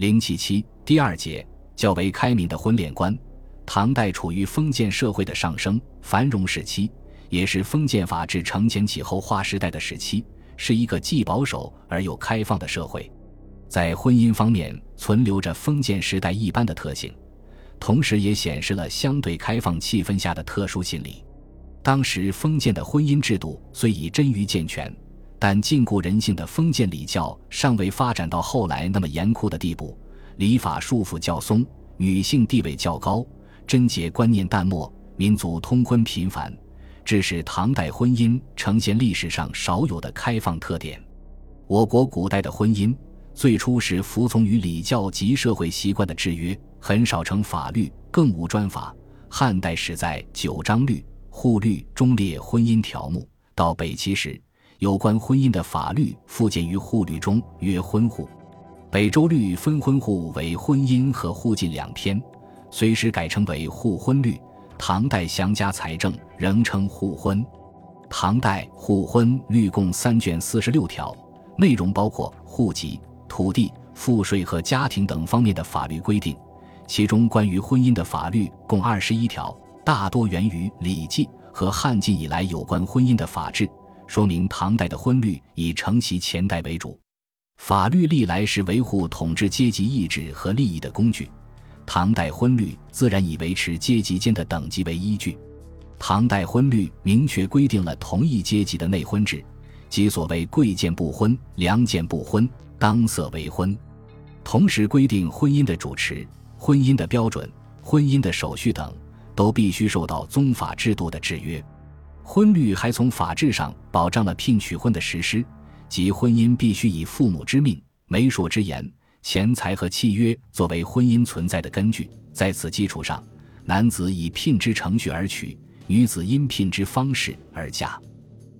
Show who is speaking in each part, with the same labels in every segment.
Speaker 1: 零七七第二节较为开明的婚恋观。唐代处于封建社会的上升繁荣时期，也是封建法制承前启后划时代的时期，是一个既保守而又开放的社会。在婚姻方面，存留着封建时代一般的特性，同时也显示了相对开放气氛下的特殊心理。当时封建的婚姻制度虽已臻于健全，但禁锢人性的封建礼教尚未发展到后来那么严酷的地步，礼法束缚较松，女性地位较高。贞洁观念淡漠，民族通婚频繁，致使唐代婚姻呈现历史上少有的开放特点。我国古代的婚姻最初是服从于礼教及社会习惯的制约，很少成法律，更无专法。汉代始在《九章律》《户律》中列婚姻条目，到北齐时，有关婚姻的法律附件于户律中，曰婚户。北周律分婚户为婚姻和户籍两篇。随时改称为户婚律，唐代详家财政仍称户婚。唐代户婚律共三卷四十六条，内容包括户籍、土地、赋税和家庭等方面的法律规定。其中关于婚姻的法律共二十一条，大多源于《礼记》和汉晋以来有关婚姻的法制，说明唐代的婚律以承袭前代为主。法律历来是维护统治阶级意志和利益的工具。唐代婚律自然以维持阶级间的等级为依据。唐代婚律明确规定了同一阶级的内婚制，即所谓贵贱不婚、良贱不婚、当色为婚。同时规定婚姻的主持、婚姻的标准、婚姻的手续等都必须受到宗法制度的制约。婚律还从法制上保障了聘娶婚的实施，即婚姻必须以父母之命、媒妁之言。钱财和契约作为婚姻存在的根据，在此基础上，男子以聘之程序而娶，女子因聘之方式而嫁。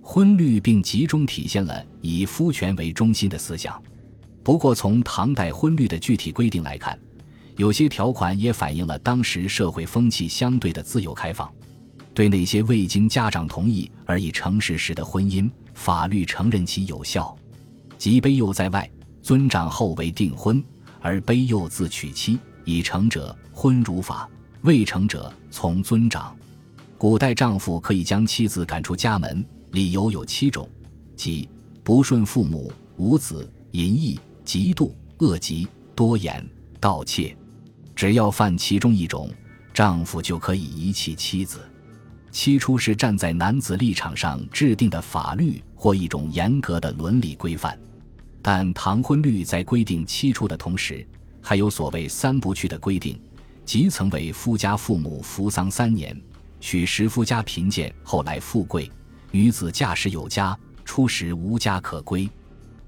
Speaker 1: 婚律并集中体现了以夫权为中心的思想。不过，从唐代婚律的具体规定来看，有些条款也反映了当时社会风气相对的自由开放。对那些未经家长同意而已成事实的婚姻，法律承认其有效，即卑幼在外。尊长后为订婚，而卑幼自娶妻，已成者婚如法，未成者从尊长。古代丈夫可以将妻子赶出家门，理由有七种，即不顺父母、无子、淫逸、嫉妒、恶疾、多言、盗窃。只要犯其中一种，丈夫就可以遗弃妻子。七出是站在男子立场上制定的法律或一种严格的伦理规范。但唐婚律在规定七出的同时，还有所谓“三不去”的规定，即曾为夫家父母扶丧三年，娶时夫家贫贱，后来富贵；女子嫁时有家，初时无家可归。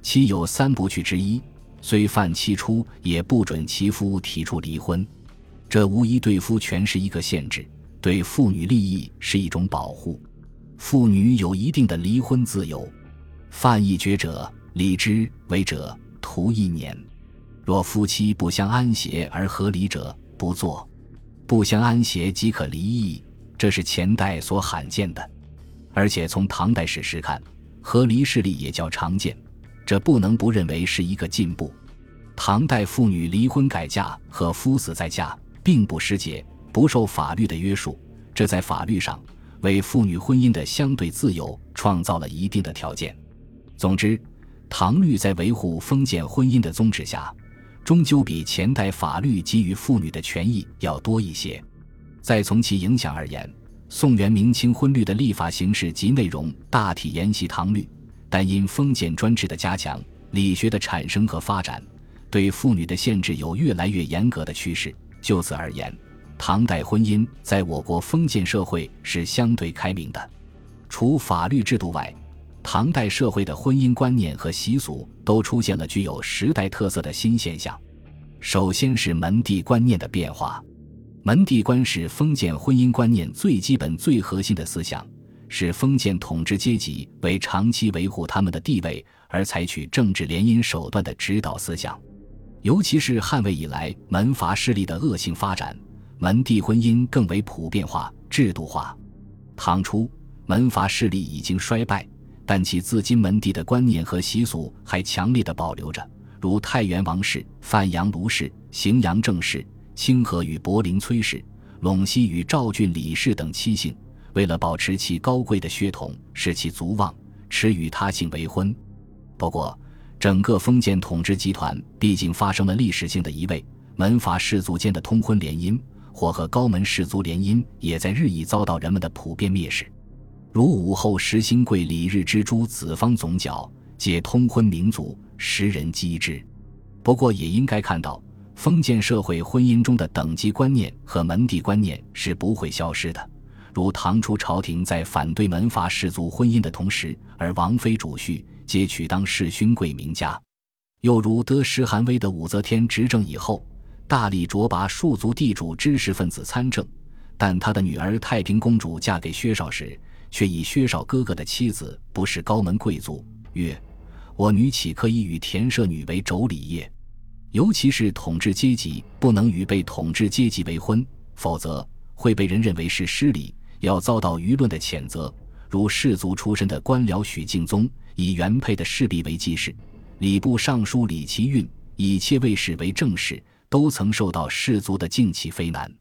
Speaker 1: 妻有三不去之一，虽犯七出，也不准其夫提出离婚。这无疑对夫权是一个限制，对妇女利益是一种保护。妇女有一定的离婚自由。犯一绝者。离之为者，徒一年；若夫妻不相安谐而和离者，不做。不相安谐即可离异，这是前代所罕见的。而且从唐代史实看，和离势力也较常见，这不能不认为是一个进步。唐代妇女离婚改嫁和夫死再嫁，并不失节，不受法律的约束，这在法律上为妇女婚姻的相对自由创造了一定的条件。总之。唐律在维护封建婚姻的宗旨下，终究比前代法律给予妇女的权益要多一些。再从其影响而言，宋元明清婚律的立法形式及内容大体沿袭唐律，但因封建专制的加强、理学的产生和发展，对妇女的限制有越来越严格的趋势。就此而言，唐代婚姻在我国封建社会是相对开明的，除法律制度外。唐代社会的婚姻观念和习俗都出现了具有时代特色的新现象。首先是门第观念的变化。门第观是封建婚姻观念最基本、最核心的思想，是封建统治阶级为长期维护他们的地位而采取政治联姻手段的指导思想。尤其是汉魏以来门阀势力的恶性发展，门第婚姻更为普遍化、制度化。唐初门阀势力已经衰败。但其自金门第的观念和习俗还强烈的保留着，如太原王氏、范阳卢氏、荥阳郑氏、清河与柏林崔氏、陇西与赵郡李氏等七姓，为了保持其高贵的血统，使其族旺，持与他姓为婚。不过，整个封建统治集团毕竟发生了历史性的移位，门阀士族间的通婚联姻或和高门士族联姻，也在日益遭到人们的普遍蔑视。如武后石兴贵李日之诸子方总角，皆通婚民族，时人讥之。不过，也应该看到，封建社会婚姻中的等级观念和门第观念是不会消失的。如唐初朝廷在反对门阀士族婚姻的同时，而王妃主婿皆娶当世勋贵名家；又如得石韩威的武则天执政以后，大力擢拔庶族地主知识分子参政，但他的女儿太平公主嫁给薛绍时。却以薛少哥哥的妻子不是高门贵族，曰：“我女岂可以与田舍女为妯娌耶？”尤其是统治阶级不能与被统治阶级为婚，否则会被人认为是失礼，要遭到舆论的谴责。如士族出身的官僚许敬宗，以原配的侍婢为继室；礼部尚书李奇运以妾卫士为正室，都曾受到士族的敬起非难。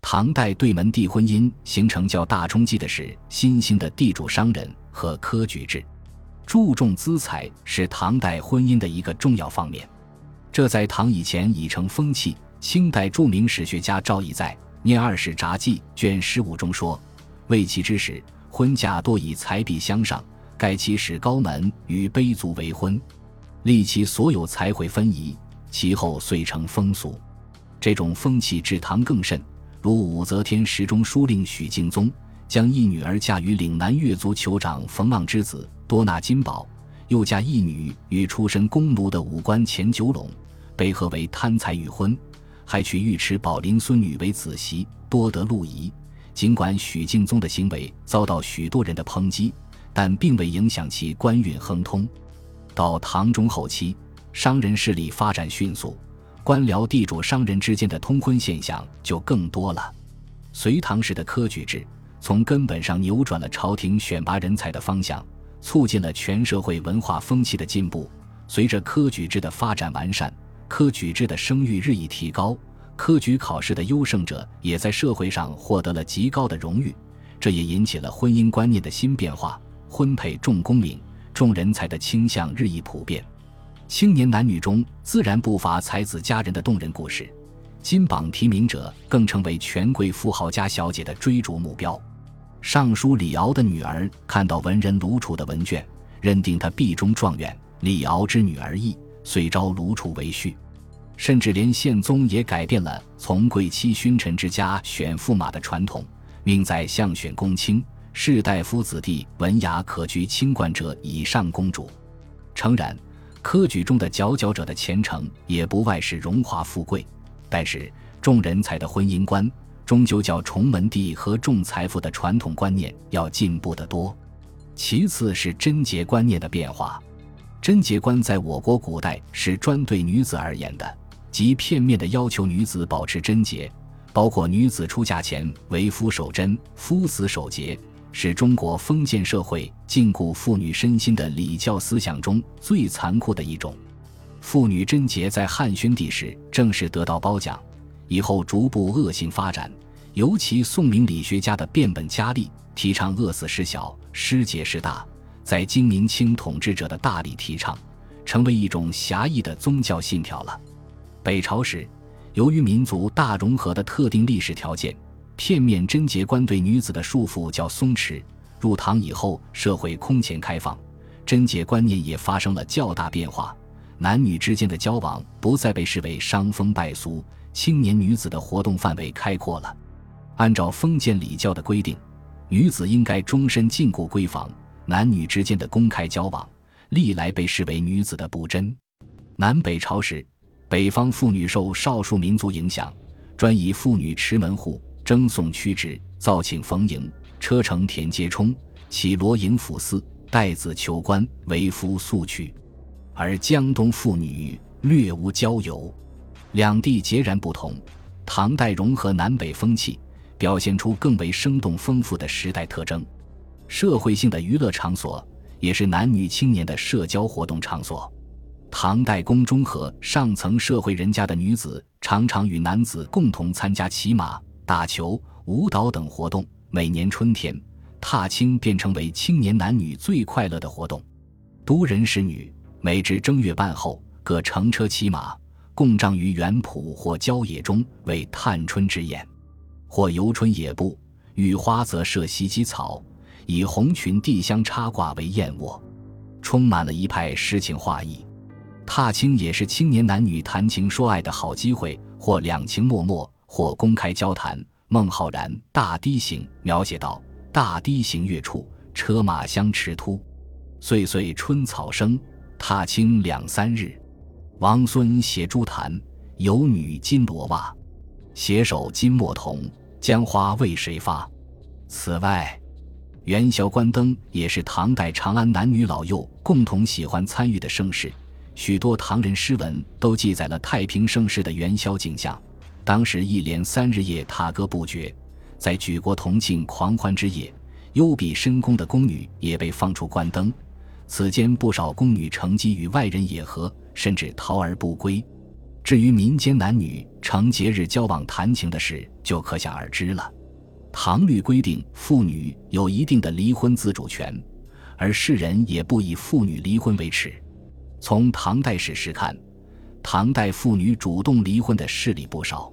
Speaker 1: 唐代对门第婚姻形成较大冲击的是新兴的地主商人和科举制，注重资财是唐代婚姻的一个重要方面，这在唐以前已成风气。清代著名史学家赵翼在《念二世札记》卷十五中说：“为其之时，婚嫁多以财币相上，盖其使高门与卑族为婚，立其所有财会分移，其后遂成风俗。这种风气至唐更甚。”如武则天时中书令许敬宗将一女儿嫁于岭南越族酋长冯浪之子，多纳金宝；又嫁一女与出身弓奴的武官钱九垄，被合为贪财与婚，还娶尉迟宝林孙女为子媳，多得禄仪。尽管许敬宗的行为遭到许多人的抨击，但并未影响其官运亨通。到唐中后期，商人势力发展迅速。官僚、地主、商人之间的通婚现象就更多了。隋唐时的科举制从根本上扭转了朝廷选拔人才的方向，促进了全社会文化风气的进步。随着科举制的发展完善，科举制的声誉日益提高，科举考试的优胜者也在社会上获得了极高的荣誉。这也引起了婚姻观念的新变化，婚配重功名、重人才的倾向日益普遍。青年男女中自然不乏才子佳人的动人故事，金榜题名者更成为权贵富豪家小姐的追逐目标。尚书李敖的女儿看到文人卢楚的文卷，认定他必中状元，李敖之女儿亦，遂招卢楚为婿。甚至连宪宗也改变了从贵戚勋臣之家选驸马的传统，命在相选公卿，士大夫子弟文雅可居清冠者以上公主。诚然。科举中的佼佼者的前程也不外是荣华富贵，但是重人才的婚姻观终究较重门第和重财富的传统观念要进步得多。其次是贞洁观念的变化。贞洁观在我国古代是专对女子而言的，即片面的要求女子保持贞洁，包括女子出嫁前为夫守贞，夫死守节。是中国封建社会禁锢妇女身心的礼教思想中最残酷的一种。妇女贞洁在汉宣帝时正式得到褒奖，以后逐步恶性发展。尤其宋明理学家的变本加厉，提倡饿死事小，失节事大，在金明清统治者的大力提倡，成为一种狭义的宗教信条了。北朝时，由于民族大融合的特定历史条件。片面贞洁观对女子的束缚较松弛。入唐以后，社会空前开放，贞洁观念也发生了较大变化。男女之间的交往不再被视为伤风败俗，青年女子的活动范围开阔了。按照封建礼教的规定，女子应该终身禁锢闺房，男女之间的公开交往历来被视为女子的不贞。南北朝时，北方妇女受少数民族影响，专以妇女持门户。征送屈指，造请逢迎，车乘田皆冲，起罗营府司，带子求官，为夫速去。而江东妇女略无交游，两地截然不同。唐代融合南北风气，表现出更为生动丰富的时代特征。社会性的娱乐场所，也是男女青年的社交活动场所。唐代宫中和上层社会人家的女子，常常与男子共同参加骑马、打球、舞蹈等活动。每年春天，踏青便成为青年男女最快乐的活动。都人使女每至正月半后，各乘车骑马，共仗于园圃或郊野中，为探春之宴；或游春野步，遇花则设席及草，以红裙递香插挂为燕窝，充满了一派诗情画意。踏青也是青年男女谈情说爱的好机会，或两情脉脉，或公开交谈。孟浩然《大堤行》描写道：“大堤行月处，车马相驰突。”岁岁春草生，踏青两三日。王孙携朱檀，游女金罗袜。携手金墨铜，江花为谁发？此外，元宵观灯也是唐代长安男女老幼共同喜欢参与的盛事。许多唐人诗文都记载了太平盛世的元宵景象。当时一连三日夜踏歌不绝，在举国同庆狂欢之夜，幽闭深宫的宫女也被放出观灯。此间不少宫女乘机与外人野合，甚至逃而不归。至于民间男女成节日交往谈情的事，就可想而知了。唐律规定，妇女有一定的离婚自主权，而世人也不以妇女离婚为耻。从唐代史实看，唐代妇女主动离婚的事例不少，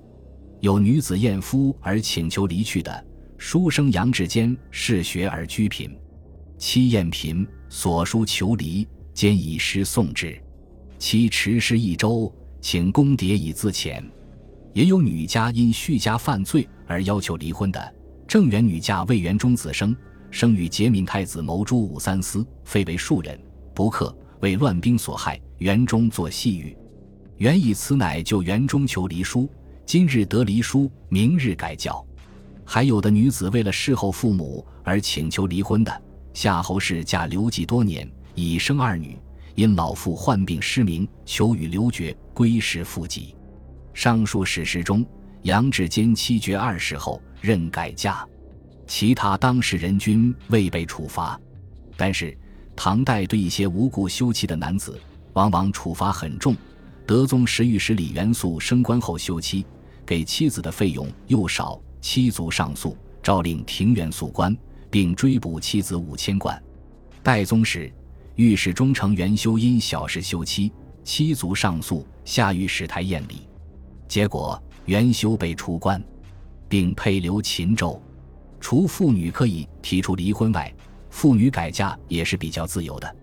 Speaker 1: 有女子厌夫而请求离去的。书生杨志坚嗜学而居贫，妻厌贫。所书求离，兼以诗送之。妻迟诗一周，请公牒以自遣。也有女家因续家犯罪而要求离婚的。正元女嫁魏元忠子生，生与节敏太子谋诛武三思，非为庶人，不克，为乱兵所害。元忠作细语，原以此乃就元忠求离书。今日得离书，明日改教。还有的女子为了侍候父母而请求离婚的。夏侯氏嫁刘季多年，已生二女，因老父患病失明，求与刘绝归时复籍。上述史实中，杨志坚妻绝二世后任改嫁，其他当事人均未被处罚。但是，唐代对一些无故休妻的男子，往往处罚很重。德宗时御史李元素升官后休妻，给妻子的费用又少，妻族上诉，诏令庭院宿官。并追捕妻子五千贯。代宗时，御史中丞元修因小事休妻，妻族上诉，下御史台验礼，结果元修被出关，并配留秦州。除妇女可以提出离婚外，妇女改嫁也是比较自由的。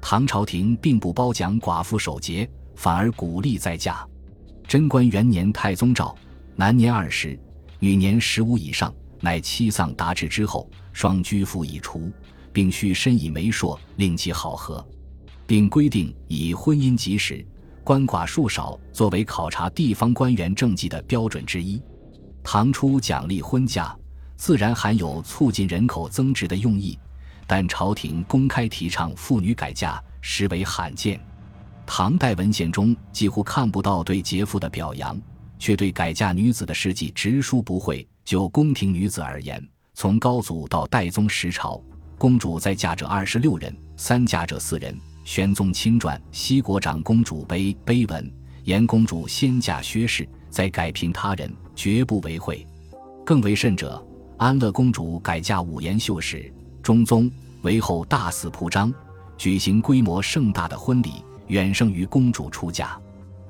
Speaker 1: 唐朝廷并不褒奖寡妇守节，反而鼓励再嫁。贞观元年太宗诏，男年二十，女年十五以上。乃妻丧达志之后，双居父已除，并须申以媒妁，令其好合，并规定以婚姻及时、官寡数少作为考察地方官员政绩的标准之一。唐初奖励婚嫁，自然含有促进人口增值的用意，但朝廷公开提倡妇女改嫁，实为罕见。唐代文献中几乎看不到对杰妇的表扬，却对改嫁女子的事迹直抒不讳。就宫廷女子而言，从高祖到代宗十朝，公主再嫁者二十六人，三嫁者四人。玄宗亲传《西国长公主碑》碑文，言公主先嫁薛氏，再改聘他人，绝不为讳。更为甚者，安乐公主改嫁武延秀时，中宗为后大肆铺张，举行规模盛大的婚礼，远胜于公主出嫁。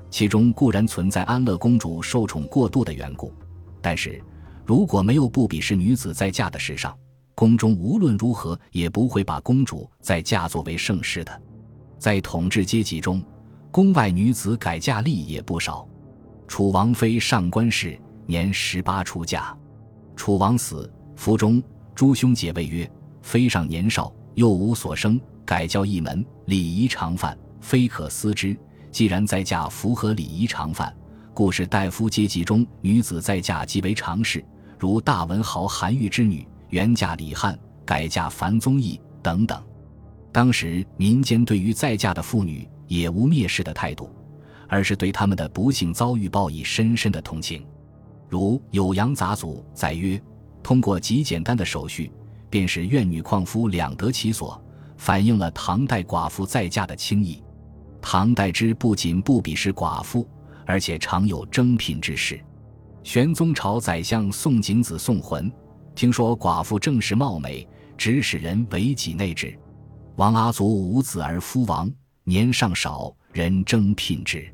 Speaker 1: 其中固然存在安乐公主受宠过度的缘故，但是。如果没有不鄙视女子再嫁的时尚，宫中无论如何也不会把公主再嫁作为盛世的。在统治阶级中，宫外女子改嫁例也不少。楚王妃上官氏年十八出嫁，楚王死，府中诸兄姐谓曰：“妃上年少，又无所生，改教一门，礼仪常范，非可思之。既然再嫁，符合礼仪常范，故是大夫阶级中女子再嫁即为常事。”如大文豪韩愈之女原嫁李翰，改嫁樊宗义等等。当时民间对于再嫁的妇女也无蔑视的态度，而是对他们的不幸遭遇报以深深的同情。如《酉阳杂俎》载曰：“通过极简单的手续，便是怨女旷夫两得其所，反映了唐代寡妇再嫁的轻易。”唐代之不仅不鄙视寡妇，而且常有征聘之事。玄宗朝宰相宋景子宋浑，听说寡妇正是貌美，指使人为己内治。王阿祖无子而夫亡，年尚少，人征聘之。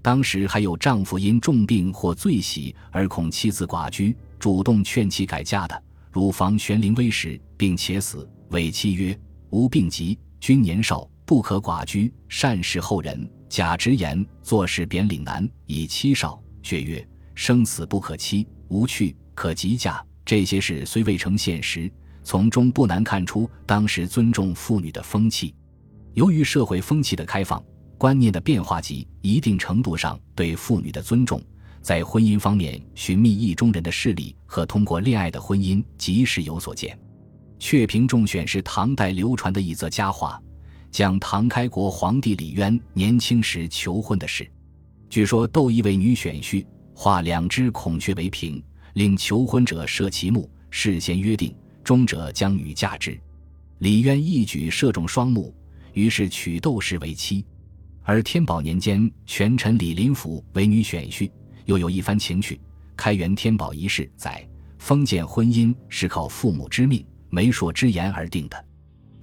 Speaker 1: 当时还有丈夫因重病或罪喜而恐妻子寡居，主动劝其改嫁的，如房玄龄微时并且死，委妻曰：“吾病疾，君年少。”不可寡居，善事后人。贾直言做事贬岭南，以妻少。却曰：生死不可期，无去可及嫁。这些事虽未成现实，从中不难看出当时尊重妇女的风气。由于社会风气的开放，观念的变化及一定程度上对妇女的尊重，在婚姻方面寻觅意中人的势力和通过恋爱的婚姻，即是有所见。雀屏中选是唐代流传的一则佳话。讲唐开国皇帝李渊年轻时求婚的事，据说窦一位女选婿画两只孔雀为屏，令求婚者设其目，事先约定，终者将女嫁之。李渊一举射中双目，于是娶窦氏为妻。而天宝年间，权臣李林甫为女选婿，又有一番情趣。开元天宝一事载，封建婚姻是靠父母之命、媒妁之言而定的，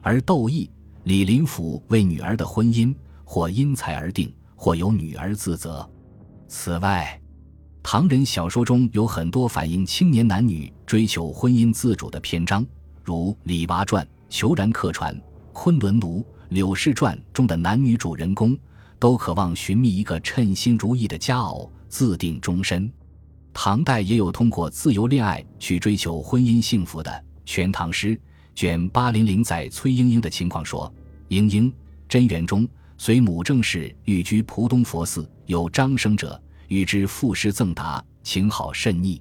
Speaker 1: 而窦毅。李林甫为女儿的婚姻，或因财而定，或由女儿自责。此外，唐人小说中有很多反映青年男女追求婚姻自主的篇章，如《李娃传》《虬髯客船》《昆仑奴》《柳氏传》中的男女主人公，都渴望寻觅一个称心如意的佳偶，自定终身。唐代也有通过自由恋爱去追求婚姻幸福的《全唐诗》。卷八零零载崔莺莺的情况说：“莺莺贞元中，随母正氏寓居蒲东佛寺，有张生者，与之赋诗赠答，情好甚腻。”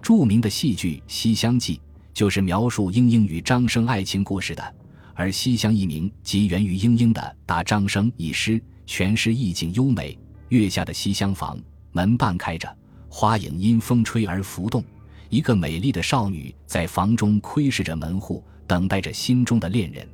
Speaker 1: 著名的戏剧《西厢记》就是描述莺莺与张生爱情故事的，而《西厢》一名即源于莺莺的《答张生》一诗，全诗意境优美。月下的西厢房，门半开着，花影因风吹而浮动，一个美丽的少女在房中窥视着门户。等待着心中的恋人，《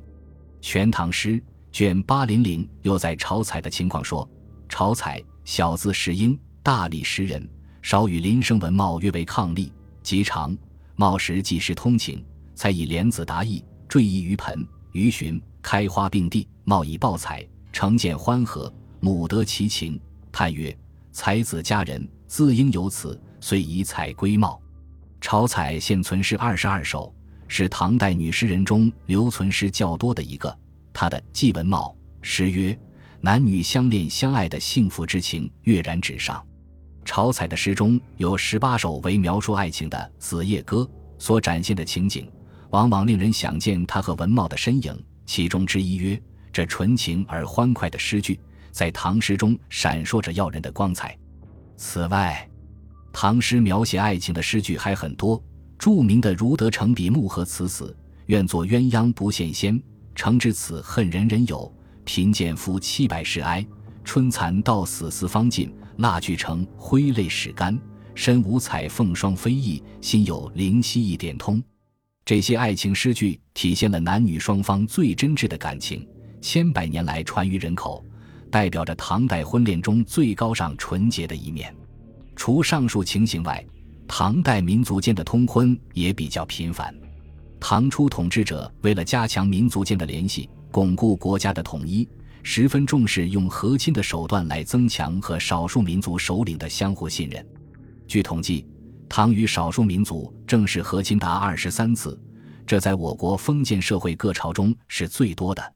Speaker 1: 全唐诗》卷八零零又在朝采的情况说：朝采小字石英，大理石人，少与林生文貌约为伉俪，极长。貌时即时通情，才以莲子答意，坠意于盆。于寻开花并蒂，貌以报彩，成见欢和，母得其情，叹曰：才子佳人，自应有此，遂以采归貌。朝采现存诗二十二首。是唐代女诗人中留存诗较多的一个。她的《祭文茂》诗曰：“男女相恋相爱的幸福之情跃然纸上。”朝采的诗中有十八首为描述爱情的《子夜歌》，所展现的情景往往令人想见他和文茂的身影。其中之一曰：“这纯情而欢快的诗句，在唐诗中闪烁着耀人的光彩。”此外，唐诗描写爱情的诗句还很多。著名的“如得成笔木，何辞死？愿作鸳鸯不羡仙。诚知此恨人人有，贫贱夫妻百事哀。春蚕到死丝方尽，蜡炬成灰泪始干。身无彩凤双飞翼，心有灵犀一点通。”这些爱情诗句体现了男女双方最真挚的感情，千百年来传于人口，代表着唐代婚恋中最高尚纯洁的一面。除上述情形外，唐代民族间的通婚也比较频繁。唐初统治者为了加强民族间的联系，巩固国家的统一，十分重视用和亲的手段来增强和少数民族首领的相互信任。据统计，唐与少数民族正式和亲达二十三次，这在我国封建社会各朝中是最多的。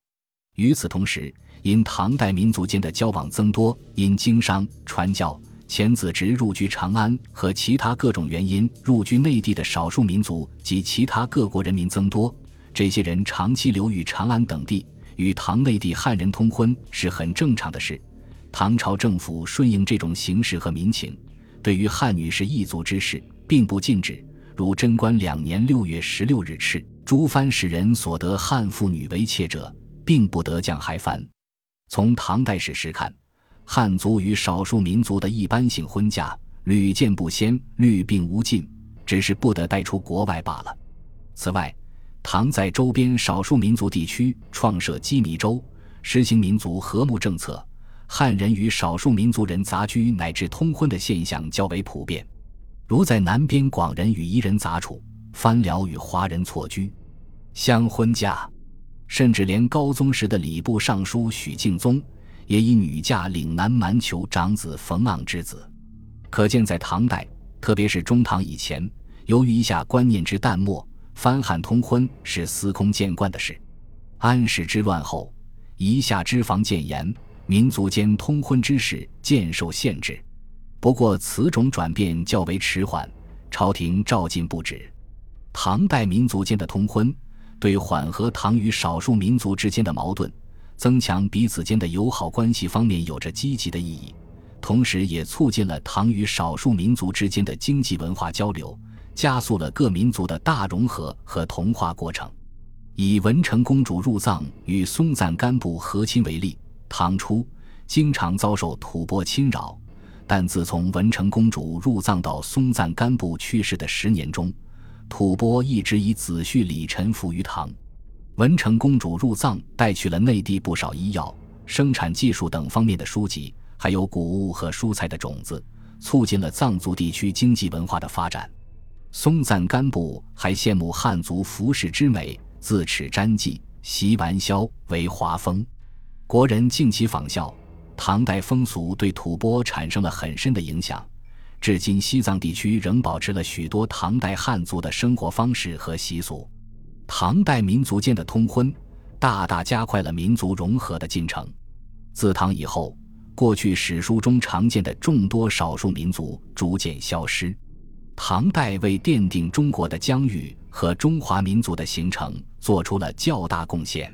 Speaker 1: 与此同时，因唐代民族间的交往增多，因经商传教。遣子侄入居长安和其他各种原因入居内地的少数民族及其他各国人民增多，这些人长期留于长安等地，与唐内地汉人通婚是很正常的事。唐朝政府顺应这种形势和民情，对于汉女士异族之事并不禁止。如贞观两年六月十六日敕，诸藩使人所得汉妇女为妾者，并不得降还藩。从唐代史实看。汉族与少数民族的一般性婚嫁屡见不鲜，屡并无尽，只是不得带出国外罢了。此外，唐在周边少数民族地区创设羁縻州，实行民族和睦政策，汉人与少数民族人杂居乃至通婚的现象较为普遍，如在南边广人与彝人杂处，番僚与华人错居，相婚嫁，甚至连高宗时的礼部尚书许敬宗也以女嫁岭南蛮酋长子冯盎之子。可见，在唐代，特别是中唐以前，由于一下观念之淡漠，番汉通婚是司空见惯的事。安史之乱后，夷夏之防渐严，民族间通婚之事渐受限制。不过，此种转变较为迟缓，朝廷照进不止。唐代民族间的通婚，对缓和唐与少数民族之间的矛盾、增强彼此间的友好关系方面有着积极的意义。同时，也促进了唐与少数民族之间的经济文化交流，加速了各民族的大融合和同化过程。以文成公主入藏与松赞干布和亲为例，唐初经常遭受吐蕃侵扰，但自从文成公主入藏到松赞干布去世的十年中，吐蕃一直以子婿礼臣服于唐。文成公主入藏带去了内地不少医药、生产技术等方面的书籍。还有谷物和蔬菜的种子，促进了藏族地区经济文化的发展。松赞干布还羡慕汉族服饰之美，自持毡髻，习玩箫，为华风。国人敬其仿效。唐代风俗对吐蕃产生了很深的影响，至今西藏地区仍保持了许多唐代汉族的生活方式和习俗。唐代民族间的通婚，大大加快了民族融合的进程。自唐以后。过去史书中常见的众多少数民族逐渐消失，唐代为奠定中国的疆域和中华民族的形成做出了较大贡献。